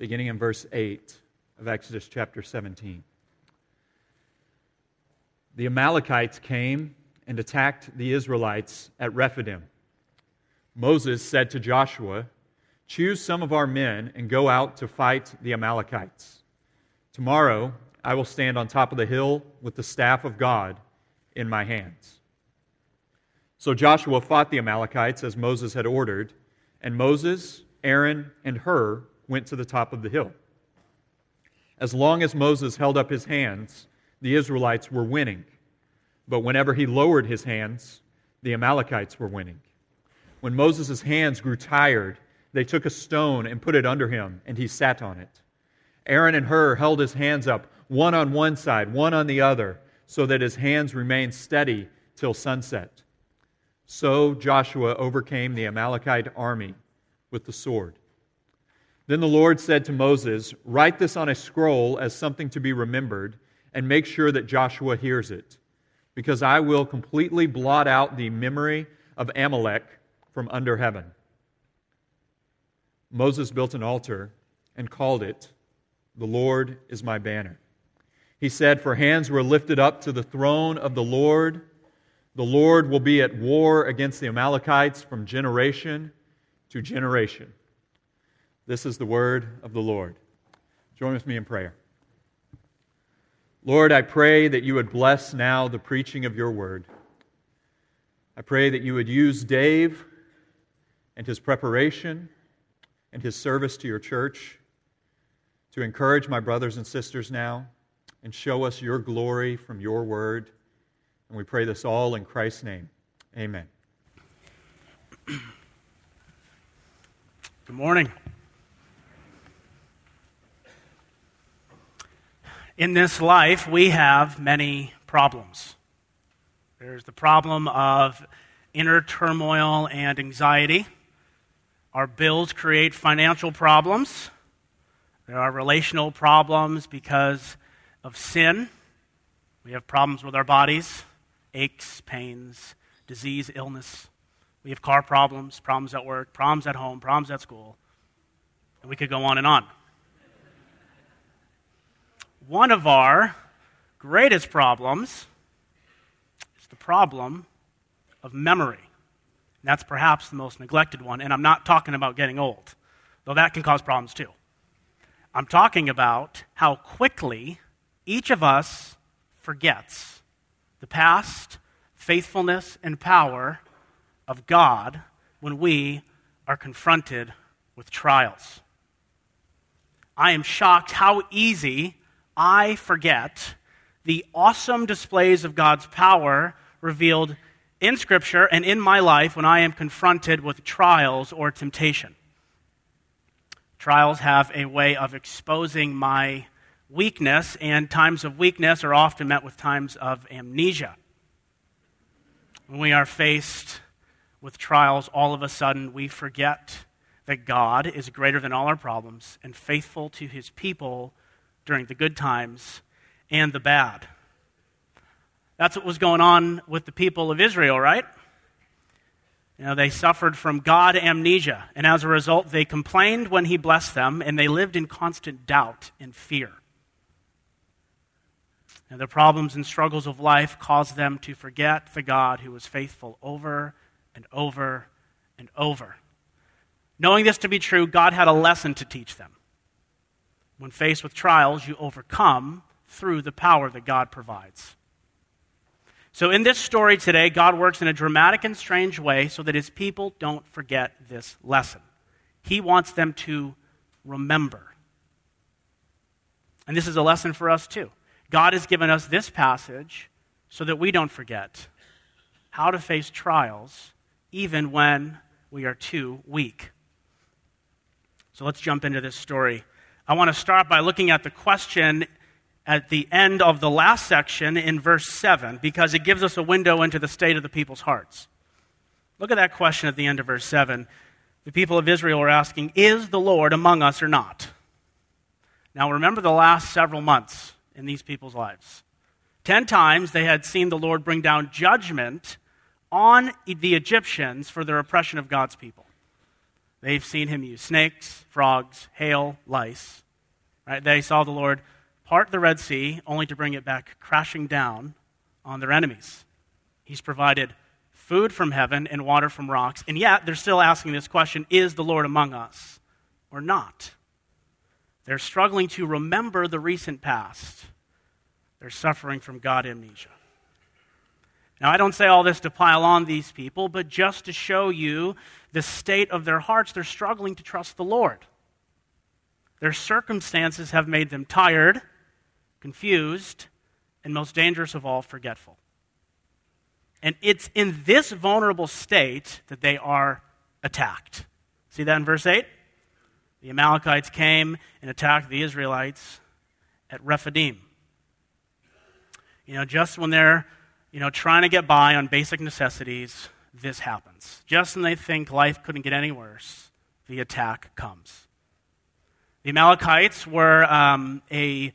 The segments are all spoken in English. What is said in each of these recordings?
beginning in verse 8 of Exodus chapter 17. The Amalekites came and attacked the Israelites at Rephidim. Moses said to Joshua, Choose some of our men and go out to fight the Amalekites. Tomorrow I will stand on top of the hill with the staff of God in my hands. So Joshua fought the Amalekites as Moses had ordered, and Moses, Aaron, and Hur went to the top of the hill. As long as Moses held up his hands, the Israelites were winning. But whenever he lowered his hands, the Amalekites were winning. When Moses' hands grew tired, they took a stone and put it under him, and he sat on it. Aaron and Hur held his hands up, one on one side, one on the other, so that his hands remained steady till sunset. So Joshua overcame the Amalekite army with the sword. Then the Lord said to Moses, Write this on a scroll as something to be remembered, and make sure that Joshua hears it, because I will completely blot out the memory of Amalek from under heaven. Moses built an altar and called it, The Lord is my banner. He said, For hands were lifted up to the throne of the Lord. The Lord will be at war against the Amalekites from generation to generation. This is the word of the Lord. Join with me in prayer. Lord, I pray that you would bless now the preaching of your word. I pray that you would use Dave and his preparation and his service to your church to encourage my brothers and sisters now and show us your glory from your word. And we pray this all in Christ's name. Amen. Good morning. In this life, we have many problems. There's the problem of inner turmoil and anxiety. Our bills create financial problems. There are relational problems because of sin. We have problems with our bodies, aches, pains, disease, illness. We have car problems, problems at work, problems at home, problems at school. And we could go on and on. One of our greatest problems is the problem of memory. And that's perhaps the most neglected one. And I'm not talking about getting old, though that can cause problems too. I'm talking about how quickly each of us forgets the past faithfulness and power of God when we are confronted with trials. I am shocked how easy I forget the awesome displays of God's power revealed in Scripture and in my life when I am confronted with trials or temptation. Trials have a way of exposing my weakness, and times of weakness are often met with times of amnesia. When we are faced with trials, all of a sudden we forget that God is greater than all our problems and faithful to his people during the good times and the bad. That's what was going on with the people of Israel, right? You know, they suffered from God amnesia, and as a result, they complained when He blessed them, and they lived in constant doubt and fear. And the problems and struggles of life caused them to forget the God who was faithful over and over and over. Knowing this to be true, God had a lesson to teach them. When faced with trials, you overcome through the power that God provides. So, in this story today, God works in a dramatic and strange way so that his people don't forget this lesson. He wants them to remember. And this is a lesson for us too. God has given us this passage so that we don't forget how to face trials even when we are too weak. So let's jump into this story. I want to start by looking at the question at the end of the last section in verse 7 because it gives us a window into the state of the people's hearts. Look at that question at the end of verse 7. The people of Israel are asking, Is the Lord among us or not? Now remember the last several months in these people's lives. Ten times they had seen the Lord bring down judgment on the Egyptians for their oppression of God's people. They've seen him use snakes, frogs, hail, lice. Right? They saw the Lord part the Red Sea only to bring it back crashing down on their enemies. He's provided food from heaven and water from rocks, and yet they're still asking this question is the Lord among us or not? They're struggling to remember the recent past. They're suffering from God amnesia. Now, I don't say all this to pile on these people, but just to show you the state of their hearts. They're struggling to trust the Lord. Their circumstances have made them tired, confused, and most dangerous of all, forgetful. And it's in this vulnerable state that they are attacked. See that in verse 8? The Amalekites came and attacked the Israelites at Rephidim. You know, just when they're you know, trying to get by on basic necessities, this happens. Just when they think life couldn't get any worse, the attack comes. The Amalekites were um, a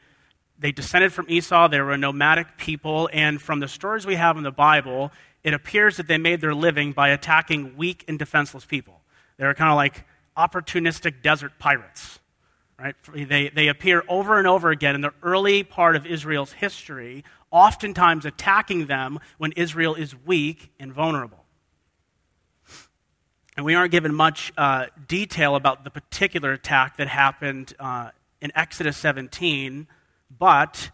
they descended from Esau. They were a nomadic people, and from the stories we have in the Bible, it appears that they made their living by attacking weak and defenseless people. They were kind of like opportunistic desert pirates. Right? They, they appear over and over again in the early part of Israel's history, oftentimes attacking them when Israel is weak and vulnerable. And we aren't given much uh, detail about the particular attack that happened uh, in Exodus 17, but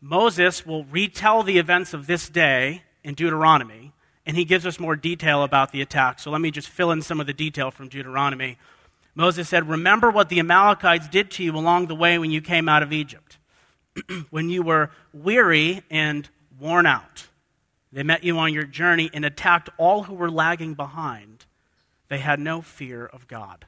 Moses will retell the events of this day in Deuteronomy, and he gives us more detail about the attack. So let me just fill in some of the detail from Deuteronomy. Moses said, Remember what the Amalekites did to you along the way when you came out of Egypt. when you were weary and worn out, they met you on your journey and attacked all who were lagging behind. They had no fear of God.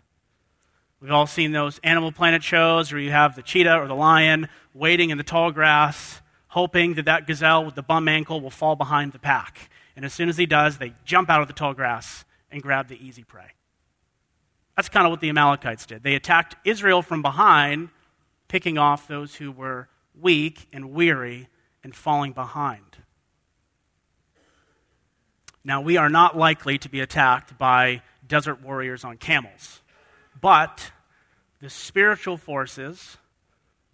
We've all seen those Animal Planet shows where you have the cheetah or the lion waiting in the tall grass, hoping that that gazelle with the bum ankle will fall behind the pack. And as soon as he does, they jump out of the tall grass and grab the easy prey. That's kind of what the Amalekites did. They attacked Israel from behind, picking off those who were weak and weary and falling behind. Now, we are not likely to be attacked by desert warriors on camels, but the spiritual forces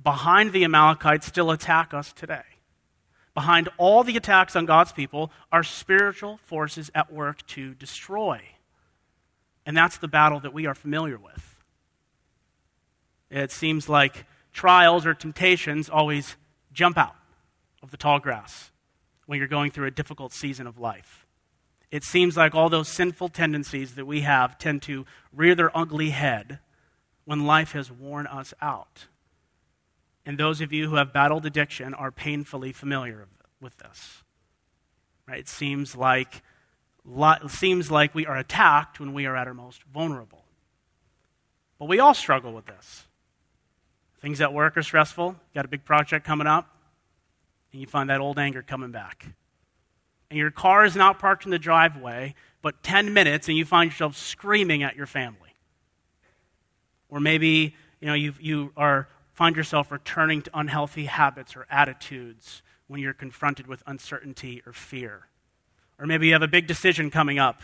behind the Amalekites still attack us today. Behind all the attacks on God's people are spiritual forces at work to destroy. And that's the battle that we are familiar with. It seems like trials or temptations always jump out of the tall grass when you're going through a difficult season of life. It seems like all those sinful tendencies that we have tend to rear their ugly head when life has worn us out. And those of you who have battled addiction are painfully familiar with this. Right? It seems like, seems like we are attacked when we are at our most vulnerable. But we all struggle with this. Things at work are stressful. Got a big project coming up, and you find that old anger coming back. And your car is not parked in the driveway, but 10 minutes, and you find yourself screaming at your family. Or maybe you know you you are find yourself returning to unhealthy habits or attitudes when you're confronted with uncertainty or fear. Or maybe you have a big decision coming up,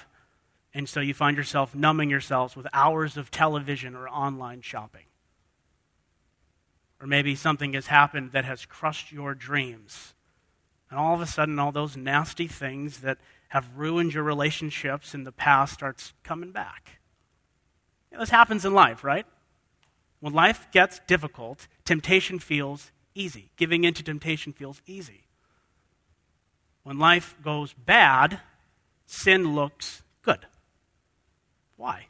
and so you find yourself numbing yourselves with hours of television or online shopping. Or maybe something has happened that has crushed your dreams. And all of a sudden, all those nasty things that have ruined your relationships in the past starts coming back. You know, this happens in life, right? When life gets difficult, temptation feels easy. Giving in to temptation feels easy. When life goes bad, sin looks good. Why?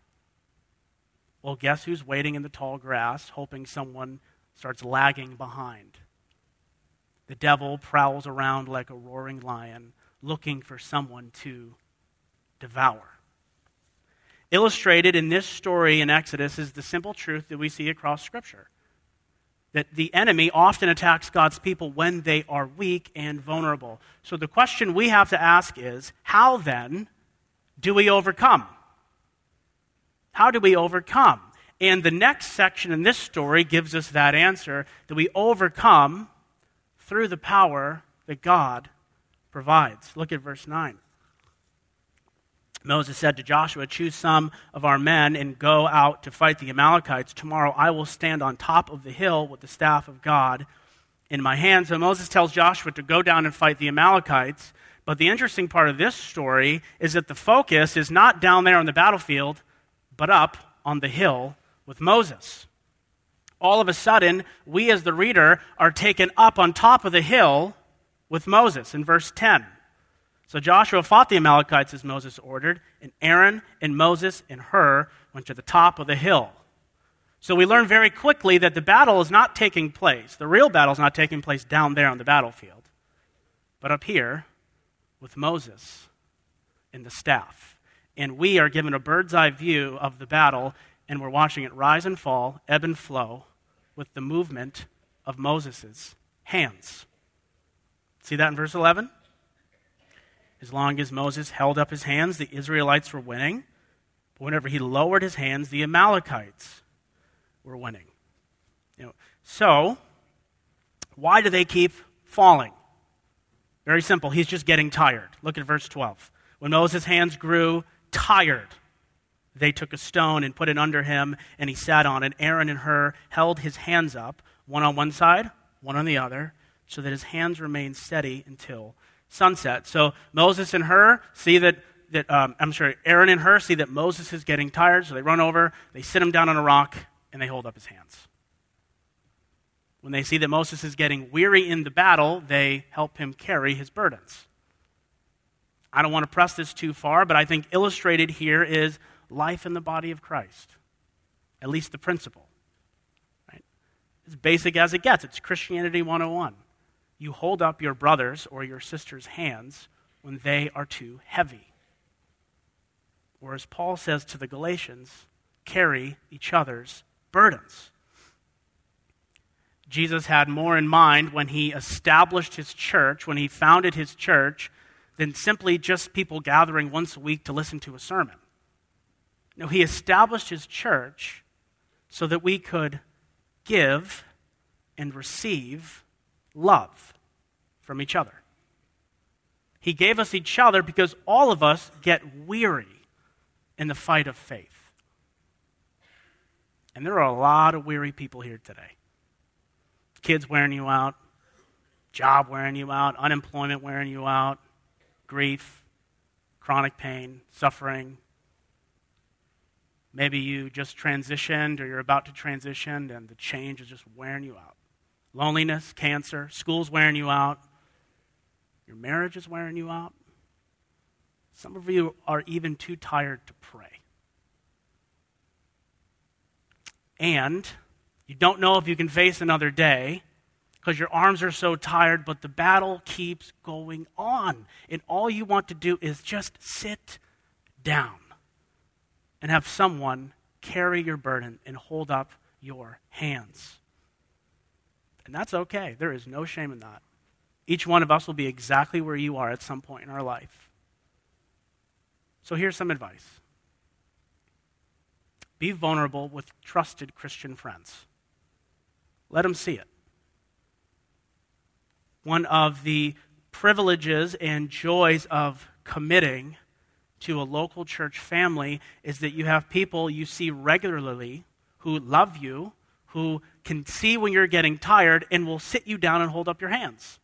Well, guess who's waiting in the tall grass, hoping someone starts lagging behind. The devil prowls around like a roaring lion, looking for someone to devour. Illustrated in this story in Exodus is the simple truth that we see across Scripture that the enemy often attacks God's people when they are weak and vulnerable. So the question we have to ask is how then do we overcome? How do we overcome? And the next section in this story gives us that answer that we overcome through the power that God provides. Look at verse 9. Moses said to Joshua, Choose some of our men and go out to fight the Amalekites. Tomorrow I will stand on top of the hill with the staff of God in my hand. So Moses tells Joshua to go down and fight the Amalekites. But the interesting part of this story is that the focus is not down there on the battlefield, but up on the hill with Moses. All of a sudden, we as the reader are taken up on top of the hill with Moses in verse 10. So Joshua fought the Amalekites as Moses ordered, and Aaron and Moses and Hur went to the top of the hill. So we learn very quickly that the battle is not taking place. The real battle is not taking place down there on the battlefield, but up here with Moses and the staff. And we are given a bird's eye view of the battle, and we're watching it rise and fall, ebb and flow, with the movement of Moses' hands. See that in verse 11? As long as Moses held up his hands, the Israelites were winning. But whenever he lowered his hands, the Amalekites were winning. You know, so, why do they keep falling? Very simple. He's just getting tired. Look at verse 12. When Moses' hands grew tired, they took a stone and put it under him, and he sat on it. Aaron and Hur held his hands up, one on one side, one on the other, so that his hands remained steady until sunset. So Moses and Hur see that, that um, I'm sorry, Aaron and Hur see that Moses is getting tired, so they run over, they sit him down on a rock, and they hold up his hands. When they see that Moses is getting weary in the battle, they help him carry his burdens. I don't want to press this too far, but I think illustrated here is life in the body of Christ, at least the principle. Right? As basic as it gets, it's Christianity 101 you hold up your brother's or your sister's hands when they are too heavy. Or as Paul says to the Galatians, carry each other's burdens. Jesus had more in mind when he established his church, when he founded his church, than simply just people gathering once a week to listen to a sermon. No, he established his church so that we could give and receive love from each other. He gave us each other because all of us get weary in the fight of faith. And there are a lot of weary people here today. Kids wearing you out, job wearing you out, unemployment wearing you out, grief, chronic pain, suffering. Maybe you just transitioned or you're about to transition and the change is just wearing you out loneliness, cancer, school's wearing you out, your marriage is wearing you out. Some of you are even too tired to pray. And you don't know if you can face another day because your arms are so tired, but the battle keeps going on. And all you want to do is just sit down and have someone carry your burden and hold up your hands. And that's okay. There is no shame in that. Each one of us will be exactly where you are at some point in our life. So here's some advice be vulnerable with trusted Christian friends, let them see it. One of the privileges and joys of committing to a local church family is that you have people you see regularly who love you who can see when you're getting tired and will sit you down and hold up your hands.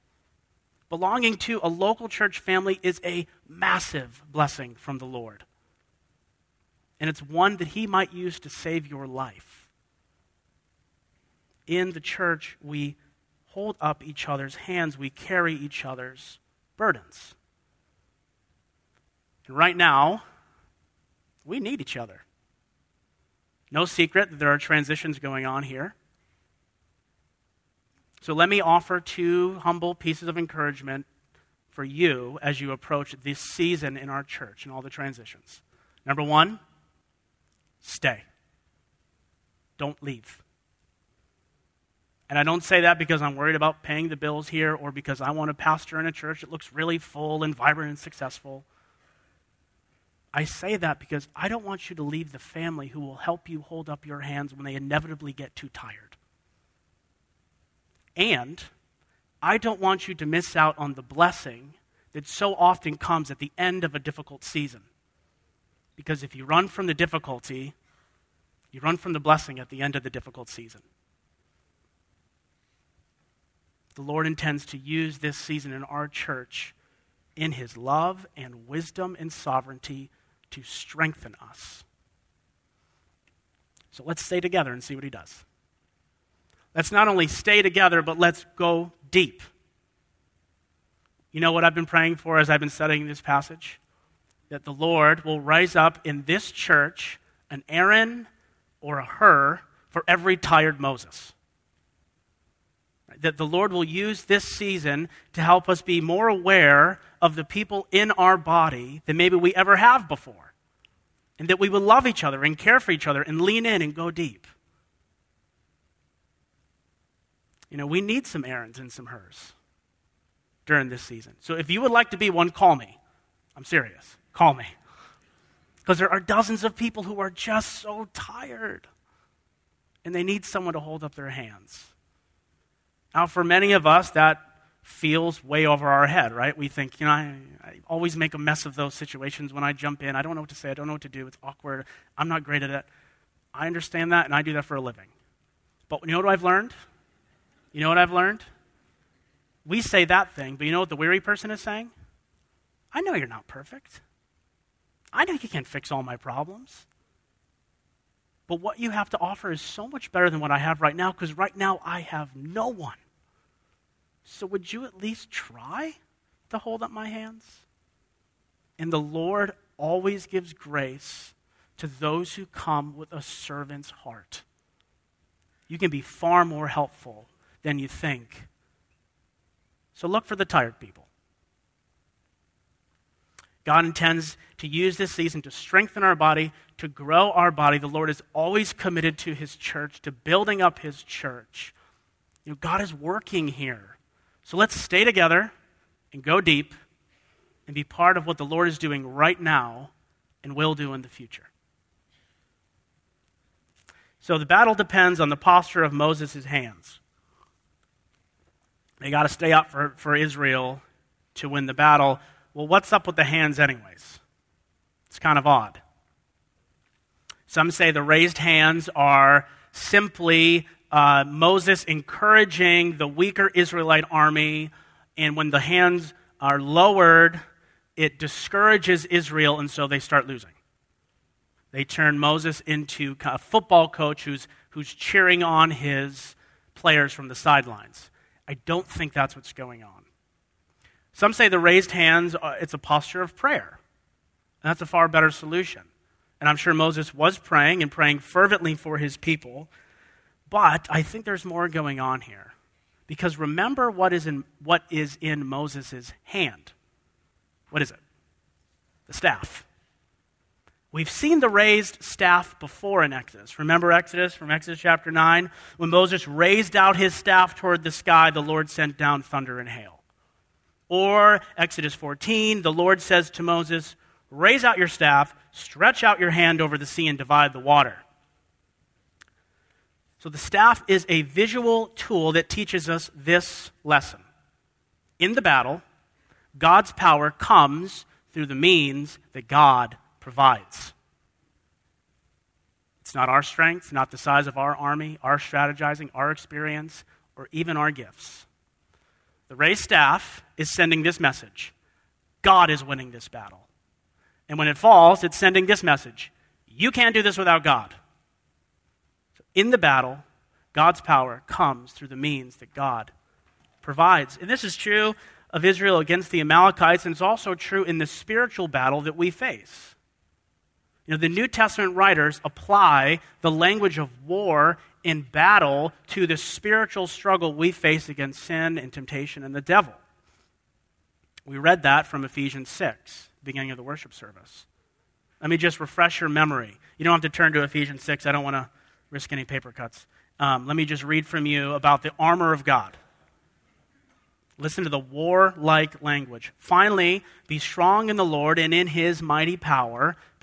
Belonging to a local church family is a massive blessing from the Lord. And it's one that He might use to save your life. In the church, we hold up each other's hands, we carry each other's burdens. And right now, we need each other. No secret that there are transitions going on here. So let me offer two humble pieces of encouragement for you as you approach this season in our church and all the transitions. Number one, stay. Don't leave. And I don't say that because I'm worried about paying the bills here or because I want to pastor in a church that looks really full and vibrant and successful. I say that because I don't want you to leave the family who will help you hold up your hands when they inevitably get too tired. And I don't want you to miss out on the blessing that so often comes at the end of a difficult season. Because if you run from the difficulty, you run from the blessing at the end of the difficult season. The Lord intends to use this season in our church in His love and wisdom and sovereignty to strengthen us. So let's stay together and see what He does. Let's not only stay together, but let's go deep. You know what I've been praying for as I've been studying this passage? That the Lord will rise up in this church an Aaron or a Hur for every tired Moses. That the Lord will use this season to help us be more aware of the people in our body than maybe we ever have before. And that we will love each other and care for each other and lean in and go deep. You know, we need some Aarons and some Hurs during this season. So if you would like to be one, call me. I'm serious. Call me. Because there are dozens of people who are just so tired and they need someone to hold up their hands. Now, for many of us, that feels way over our head, right? We think, you know, I, I, always make a mess of those situations when I jump in. I don't know what to say. I don't know what to do. It's awkward. I'm not great at it. I understand that, and I do that for a living. But you know what I've learned? You know what I've learned? We say that thing, but you know what the weary person is saying? I know you're not perfect. I know you can't fix all my problems. But what you have to offer is so much better than what I have right now because right now I have no one. So would you at least try to hold up my hands? And the Lord always gives grace to those who come with a servant's heart. You can be far more helpful than you think. So look for the tired people. God intends to use this season to strengthen our body, to grow our body. The Lord is always committed to his church, to building up his church. You know, God is working here. So let's stay together and go deep and be part of what the Lord is doing right now and will do in the future. So the battle depends on the posture of Moses' hands. They got to stay up for, for Israel to win the battle. Well, what's up with the hands, anyways? It's kind of odd. Some say the raised hands are simply uh, Moses encouraging the weaker Israelite army, and when the hands are lowered, it discourages Israel, and so they start losing. They turn Moses into a football coach who's, who's cheering on his players from the sidelines. I don't think that's what's going on. Some say the raised hands, uh, it's a posture of prayer. And that's a far better solution. And I'm sure Moses was praying and praying fervently for his people. But I think there's more going on here. Because remember what is in, what is in Moses' hand. What is it? The staff. We've seen the raised staff before in Exodus. Remember Exodus from Exodus chapter 9? When Moses raised out his staff toward the sky, the Lord sent down thunder and hail. Or Exodus 14, the Lord says to Moses, Raise out your staff, stretch out your hand over the sea, and divide the water. So the staff is a visual tool that teaches us this lesson. In the battle, God's power comes through the means that God provides. It's not our strength, not the size of our army, our strategizing, our experience, or even our gifts. The raised staff is sending this message God is winning this battle. And when it falls, it's sending this message You can't do this without God. So in the battle, God's power comes through the means that God provides. And this is true of Israel against the Amalekites, and it's also true in the spiritual battle that we face. You know, the New Testament writers apply the language of war and battle to the spiritual struggle we face against sin and temptation and the devil. We read that from Ephesians 6, beginning of the worship service. Let me just refresh your memory. You don't have to turn to Ephesians 6. I don't want to risk any paper cuts. Um, let me just read from you about the armor of God. Listen to the war-like language. Finally, be strong in the Lord and in his mighty power.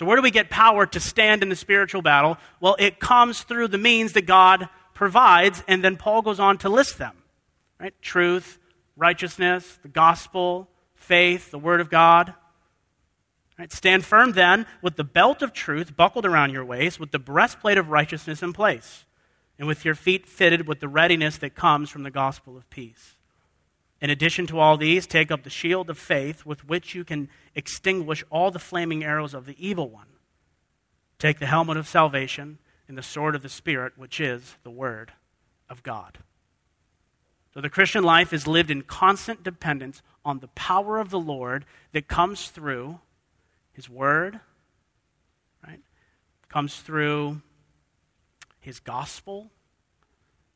So, where do we get power to stand in the spiritual battle? Well, it comes through the means that God provides, and then Paul goes on to list them right? Truth, righteousness, the gospel, faith, the word of God. Right? Stand firm then with the belt of truth buckled around your waist, with the breastplate of righteousness in place, and with your feet fitted with the readiness that comes from the gospel of peace. In addition to all these, take up the shield of faith with which you can extinguish all the flaming arrows of the evil one. Take the helmet of salvation and the sword of the Spirit, which is the Word of God. So the Christian life is lived in constant dependence on the power of the Lord that comes through His Word, right? Comes through His gospel,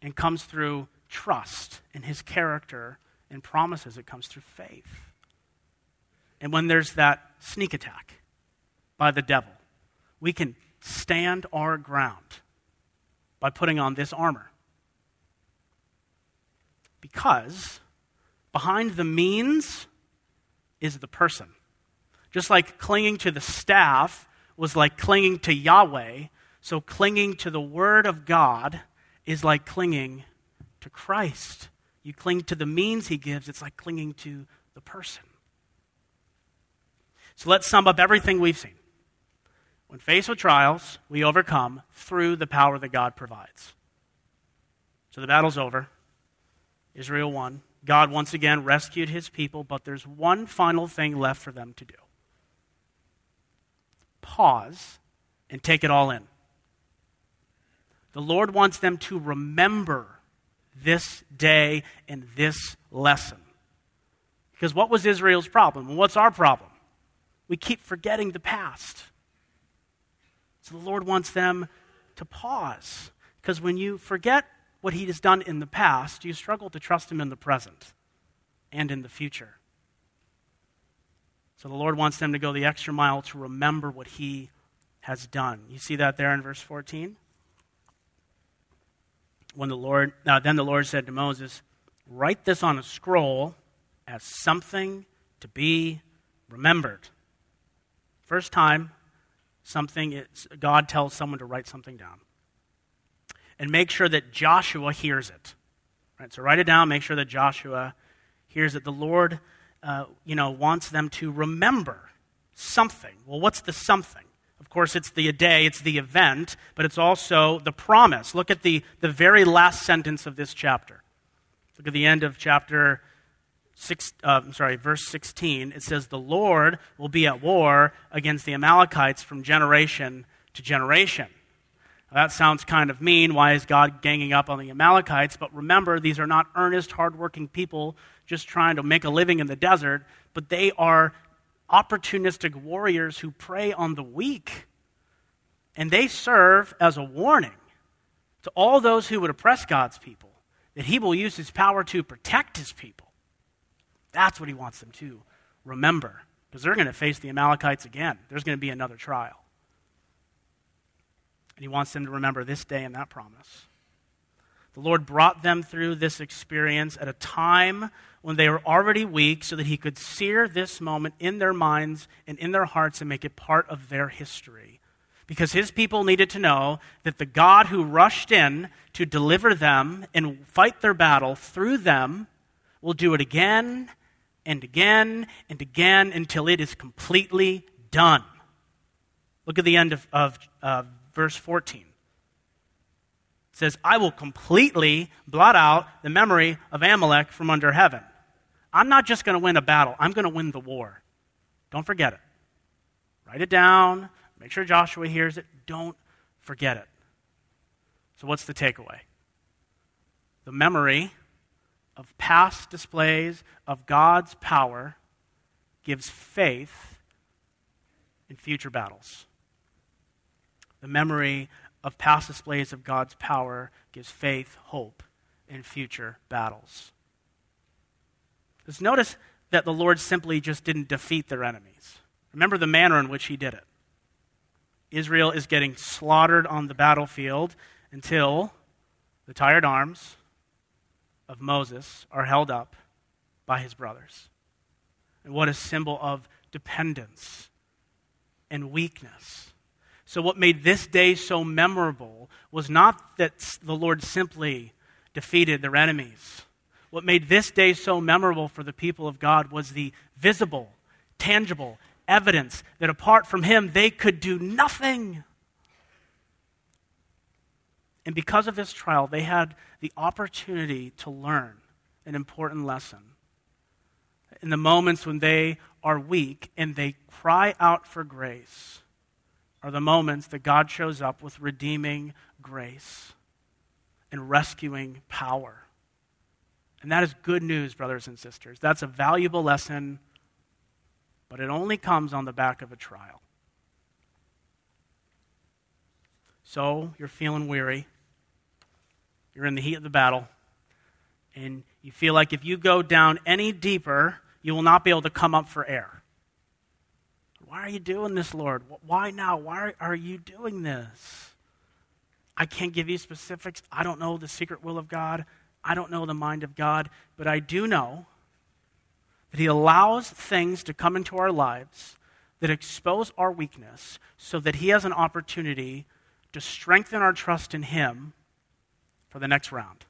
and comes through trust in His character and promises. It comes through faith. And when there's that sneak attack by the devil, we can stand our ground by putting on this armor. Because behind the means is the person. Just like clinging to the staff was like clinging to Yahweh, so clinging to the Word of God is like clinging to Christ. You cling to the means He gives, it's like clinging to the person. So let's sum up everything we've seen. When faced with trials, we overcome through the power that God provides. So the battle's over. Israel won. God once again rescued his people, but there's one final thing left for them to do pause and take it all in. The Lord wants them to remember this day and this lesson. Because what was Israel's problem? What's our problem? We keep forgetting the past. So the Lord wants them to pause. Because when you forget what He has done in the past, you struggle to trust Him in the present and in the future. So the Lord wants them to go the extra mile to remember what He has done. You see that there in verse 14? When the Lord, uh, then the Lord said to Moses, Write this on a scroll as something to be remembered. First time something, is, God tells someone to write something down. And make sure that Joshua hears it. Right, so write it down, make sure that Joshua hears it. The Lord, uh, you know, wants them to remember something. Well, what's the something? Of course, it's the day, it's the event, but it's also the promise. Look at the, the very last sentence of this chapter. Look at the end of chapter six, uh, I'm sorry, verse 16, it says, The Lord will be at war against the Amalekites from generation to generation. Now, that sounds kind of mean. Why is God ganging up on the Amalekites? But remember, these are not earnest, hardworking people just trying to make a living in the desert, but they are opportunistic warriors who prey on the weak. And they serve as a warning to all those who would oppress God's people that he will use his power to protect his people. That's what he wants them to remember, because they're going to face the Amalekites again. There's going to be another trial. And he wants them to remember this day and that promise. The Lord brought them through this experience at a time when they were already weak so that he could sear this moment in their minds and in their hearts and make it part of their history. Because his people needed to know that the God who rushed in to deliver them and fight their battle through them will do it again and again and again until it is completely done. Look at the end of, of uh, verse 14. Says, I will completely blot out the memory of Amalek from under heaven. I'm not just going to win a battle, I'm going to win the war. Don't forget it. Write it down. Make sure Joshua hears it. Don't forget it. So, what's the takeaway? The memory of past displays of God's power gives faith in future battles. The memory of past displays of God's power gives faith, hope in future battles. Just notice that the Lord simply just didn't defeat their enemies. Remember the manner in which he did it. Israel is getting slaughtered on the battlefield until the tired arms of Moses are held up by his brothers. And what a symbol of dependence and weakness. So, what made this day so memorable was not that the Lord simply defeated their enemies. What made this day so memorable for the people of God was the visible, tangible evidence that apart from Him, they could do nothing. And because of this trial, they had the opportunity to learn an important lesson. In the moments when they are weak and they cry out for grace, are the moments that God shows up with redeeming grace and rescuing power. And that is good news, brothers and sisters. That's a valuable lesson, but it only comes on the back of a trial. So you're feeling weary. You're in the heat of the battle. And you feel like if you go down any deeper, you will not be able to come up for air. Why are you doing this, Lord? Why now? Why are you doing this? I can't give you specifics. I don't know the secret will of God. I don't know the mind of God. But I do know that He allows things to come into our lives that expose our weakness so that He has an opportunity to strengthen our trust in Him for the next round.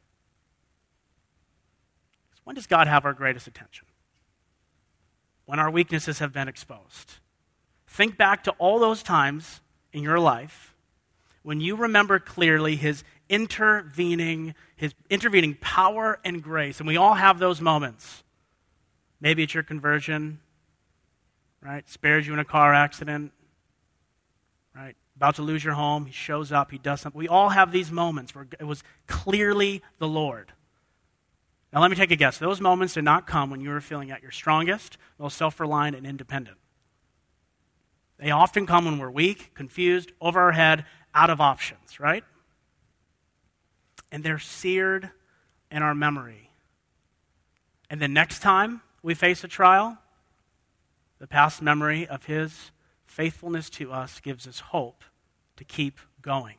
When does God have our greatest attention? When our weaknesses have been exposed. Think back to all those times in your life when you remember clearly his intervening his intervening power and grace and we all have those moments maybe it's your conversion right spares you in a car accident right about to lose your home. He shows up, he does something. We all have these moments where it was clearly the Lord. Now, let me take a guess. Those moments did not come when you were feeling at your strongest, most self reliant, and independent. They often come when we're weak, confused, over our head, out of options, right? And they're seared in our memory. And the next time we face a trial, the past memory of His faithfulness to us gives us hope to keep going.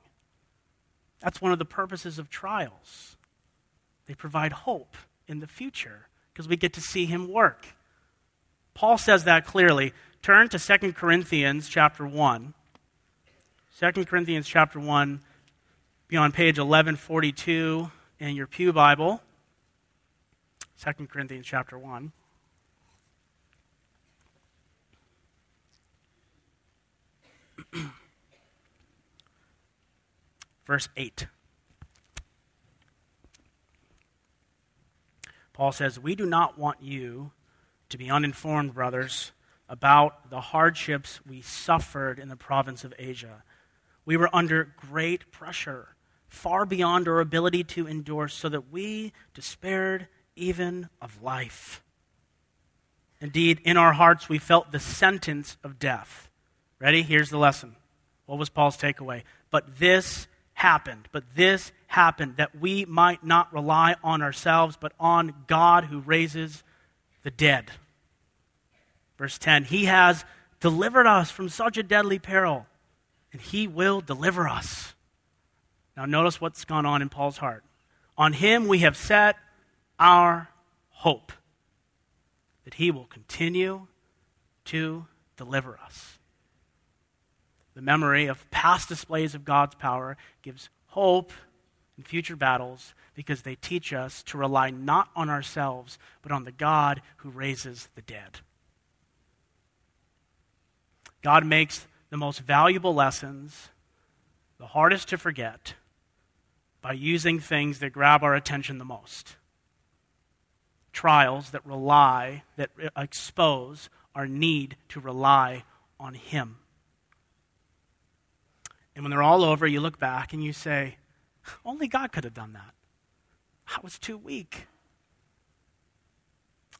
That's one of the purposes of trials. They provide hope in the future because we get to see him work. Paul says that clearly. Turn to 2 Corinthians chapter 1. 2 Corinthians chapter 1, be on page 1142 in your Pew Bible. 2 Corinthians chapter 1. Verse 8. Paul says, We do not want you to be uninformed, brothers, about the hardships we suffered in the province of Asia. We were under great pressure, far beyond our ability to endure, so that we despaired even of life. Indeed, in our hearts, we felt the sentence of death. Ready? Here's the lesson. What was Paul's takeaway? But this happened. But this happened that we might not rely on ourselves, but on God who raises the dead. Verse 10 He has delivered us from such a deadly peril, and He will deliver us. Now, notice what's gone on in Paul's heart. On Him we have set our hope that He will continue to deliver us. The memory of past displays of God's power gives hope in future battles because they teach us to rely not on ourselves, but on the God who raises the dead. God makes the most valuable lessons the hardest to forget by using things that grab our attention the most. Trials that rely, that expose our need to rely on Him. And when they're all over, you look back and you say, only God could have done that. I was too weak.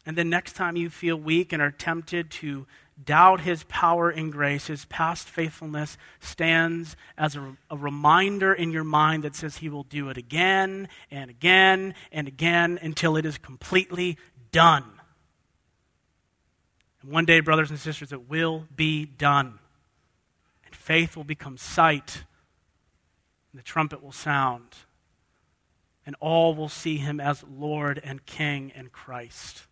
And then next time you feel weak and are tempted to doubt his power and grace, his past faithfulness stands as a, a, reminder in your mind that says he will do it again and again and again until it is completely done. And one day, brothers and sisters, it will be done. And faith will become sight, and the trumpet will sound, and all will see him as Lord and King and Christ.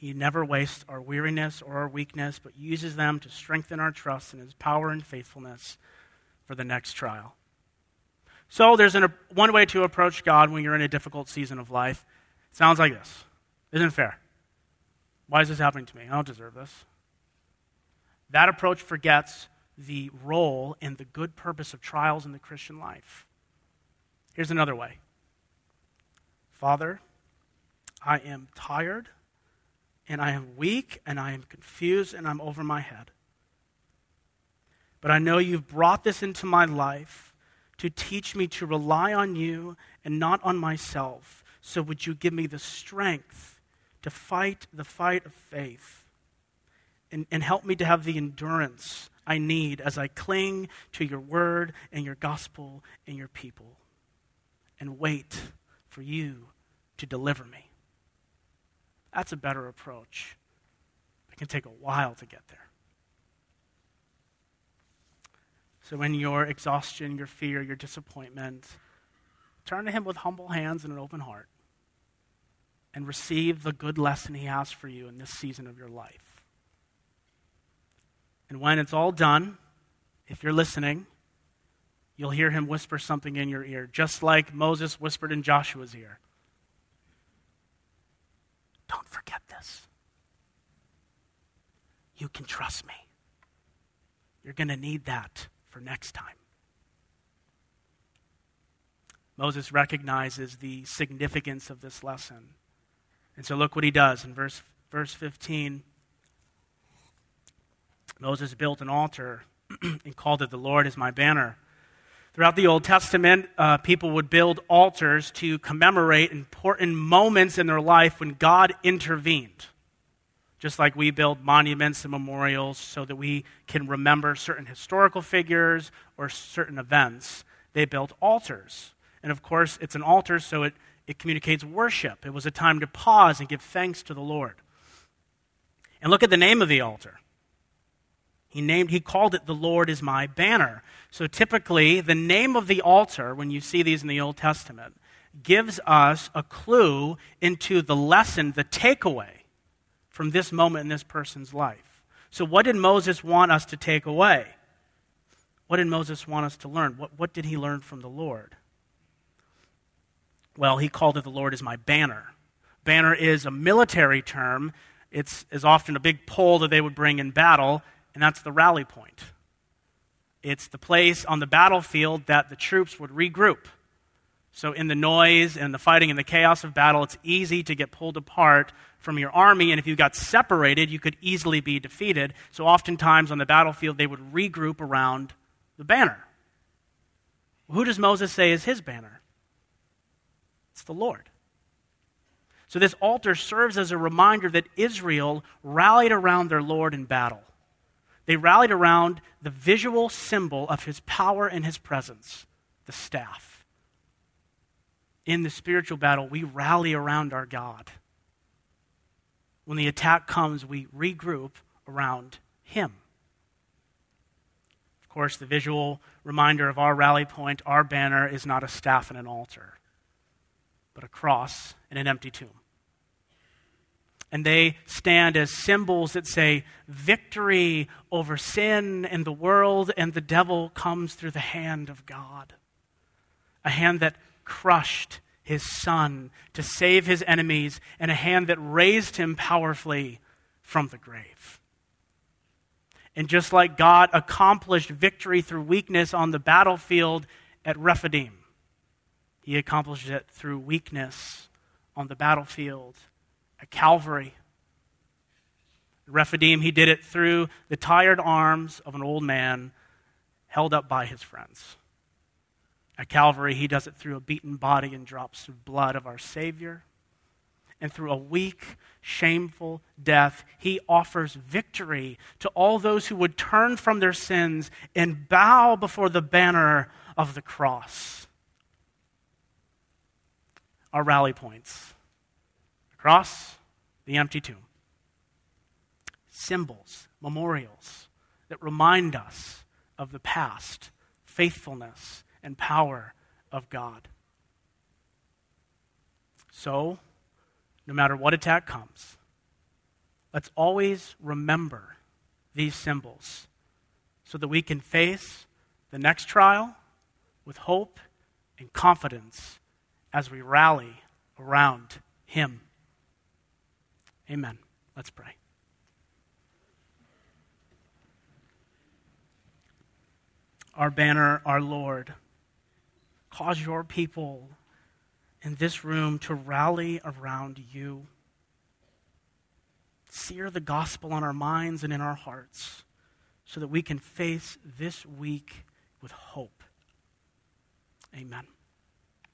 He never wastes our weariness or our weakness, but uses them to strengthen our trust in His power and faithfulness for the next trial. So, there's an, one way to approach God when you're in a difficult season of life. It sounds like this Isn't fair? Why is this happening to me? I don't deserve this. That approach forgets the role and the good purpose of trials in the Christian life. Here's another way Father, I am tired and I am weak and I am confused and I'm over my head. But I know you've brought this into my life to teach me to rely on you and not on myself. So would you give me the strength to fight the fight of faith and, and help me to have the endurance I need as I cling to your word and your gospel and your people and wait for you to deliver me. That's a better approach. It can take a while to get there. So, in your exhaustion, your fear, your disappointment, turn to Him with humble hands and an open heart and receive the good lesson He has for you in this season of your life. And when it's all done, if you're listening, you'll hear Him whisper something in your ear, just like Moses whispered in Joshua's ear. Forget this. You can trust me. You're going to need that for next time. Moses recognizes the significance of this lesson. And so look what he does in verse, verse 15. Moses built an altar and called it, The Lord is my banner. Throughout the Old Testament, uh, people would build altars to commemorate important moments in their life when God intervened. Just like we build monuments and memorials so that we can remember certain historical figures or certain events, they built altars. And of course, it's an altar, so it, it communicates worship. It was a time to pause and give thanks to the Lord. And look at the name of the altar he named, he called it, The Lord is my banner. So typically, the name of the altar, when you see these in the Old Testament, gives us a clue into the lesson, the takeaway from this moment in this person's life. So, what did Moses want us to take away? What did Moses want us to learn? What, what did he learn from the Lord? Well, he called it the Lord is my banner. Banner is a military term. It's is often a big pole that they would bring in battle and that's the rally point. It's the place on the battlefield that the troops would regroup. So, in the noise and the fighting and the chaos of battle, it's easy to get pulled apart from your army, and if you got separated, you could easily be defeated. So, oftentimes on the battlefield, they would regroup around the banner. Who does Moses say is his banner? It's the Lord. So, this altar serves as a reminder that Israel rallied around their Lord in battle. They rallied around the visual symbol of his power and his presence, the staff. In the spiritual battle, we rally around our God. When the attack comes, we regroup around him. Of course, the visual reminder of our rally point, our banner, is not a staff and an altar, but a cross and an empty tomb and they stand as symbols that say victory over sin and the world and the devil comes through the hand of God. A hand that crushed his son to save his enemies, and a hand that raised him powerfully from the grave. And just like God accomplished victory through weakness on the battlefield at Rephidim, he accomplished it through weakness on the battlefield at Calvary. Rephidim, he did it through the tired arms of an old man held up by his friends. At Calvary, he does it through a beaten body and drops of blood of our Savior. And through a weak, shameful death, he offers victory to all those who would turn from their sins and bow before the banner of the cross. Our rally points cross, the empty tomb. Symbols, memorials that remind us of the past, faithfulness, and power of God. So, no matter what attack comes, let's always remember these symbols so that we can face the next trial with hope and confidence as we rally around Him. Amen. Let's pray. Our banner, our Lord, cause your people in this room to rally around you. Sear the gospel on our minds and in our hearts so that we can face this week with hope. Amen.